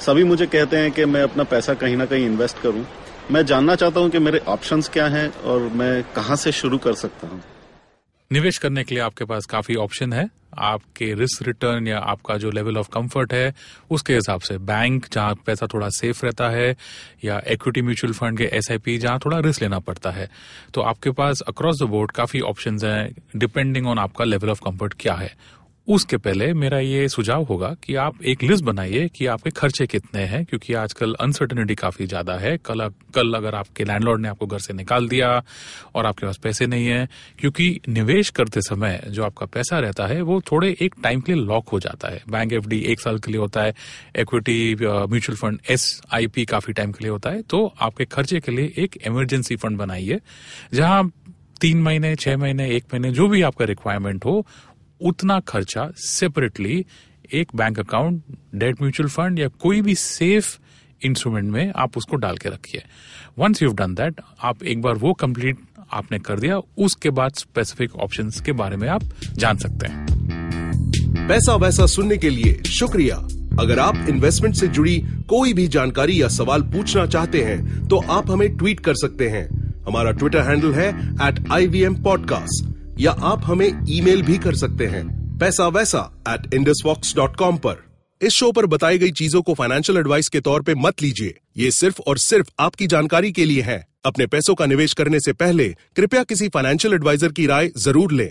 सभी मुझे कहते हैं कि मैं अपना पैसा कहीं ना कहीं इन्वेस्ट करूँ। मैं जानना चाहता हूँ कि मेरे ऑप्शंस क्या हैं और मैं कहाँ से शुरू कर सकता हूँ। निवेश करने के लिए आपके पास काफ़ी ऑप्शन है। आपके रिस्क रिटर्न या आपका जो लेवल ऑफ़ कंफर्ट है, उसके हिसाब से बैंक जहाँ पैसा थोड़ा सेफ़ रहता है या इक्विटी म्यूचुअल फंड के एस आई पी जहाँ थोड़ा रिस्क लेना पड़ता है। तो आपके पास अक्रॉस द बोर्ड काफ़ी ऑप्शंस हैं डिपेंडिंग ऑन आपका लेवल ऑफ़ कंफर्ट क्या है। उसके पहले मेरा ये सुझाव होगा कि आप एक लिस्ट बनाइए कि आपके खर्चे कितने हैं, क्योंकि आजकल अनसर्टेनिटी काफ़ी ज़्यादा है। कल कल अगर आपके लैंडलॉर्ड ने आपको घर से निकाल दिया और आपके पास पैसे नहीं है, क्योंकि निवेश करते समय जो आपका पैसा रहता है, वो थोड़े एक टाइम के लिए लॉक हो जाता है। बैंक एफ़ एक साल के लिए होता है इक्विटी म्यूचुअल फंड एसआईपी काफ़ी टाइम के लिए होता है। तो आपके खर्चे के लिए एक इमरजेंसी फंड बनाइए, जहाँ तीन महीने, छह महीने, एक महीने जो भी आपका रिक्वायरमेंट हो उतना खर्चा सेपरेटली एक bank account debt mutual fund या कोई भी सेफ़ इंस्ट्रूमेंट में आप उसको डाल के रखिए। वंस यू डन दैट आप एक बार वो कंप्लीट आपने कर दिया, उसके बाद स्पेसिफिक ऑप्शंस के बारे में आप जान सकते हैं। पैसा वैसा सुनने के लिए शुक्रिया। अगर आप इन्वेस्टमेंट से जुड़ी कोई भी जानकारी या सवाल पूछना चाहते हैं तो आप हमें ट्वीट कर सकते हैं। हमारा ट्विटर हैंडल है एट आई एम पॉडकास्ट या आप हमें ईमेल भी कर सकते हैं पैसा वैसा एट इंडसवॉक्स डॉट कॉम पर। इस शो पर बताई गई चीज़ों को फाइनेंशियल एडवाइस के तौर पे मत लीजिए। ये सिर्फ़ और सिर्फ़ आपकी जानकारी के लिए है। अपने पैसों का निवेश करने से पहले कृपया किसी फाइनेंशियल एडवाइजर की राय ज़रूर लें।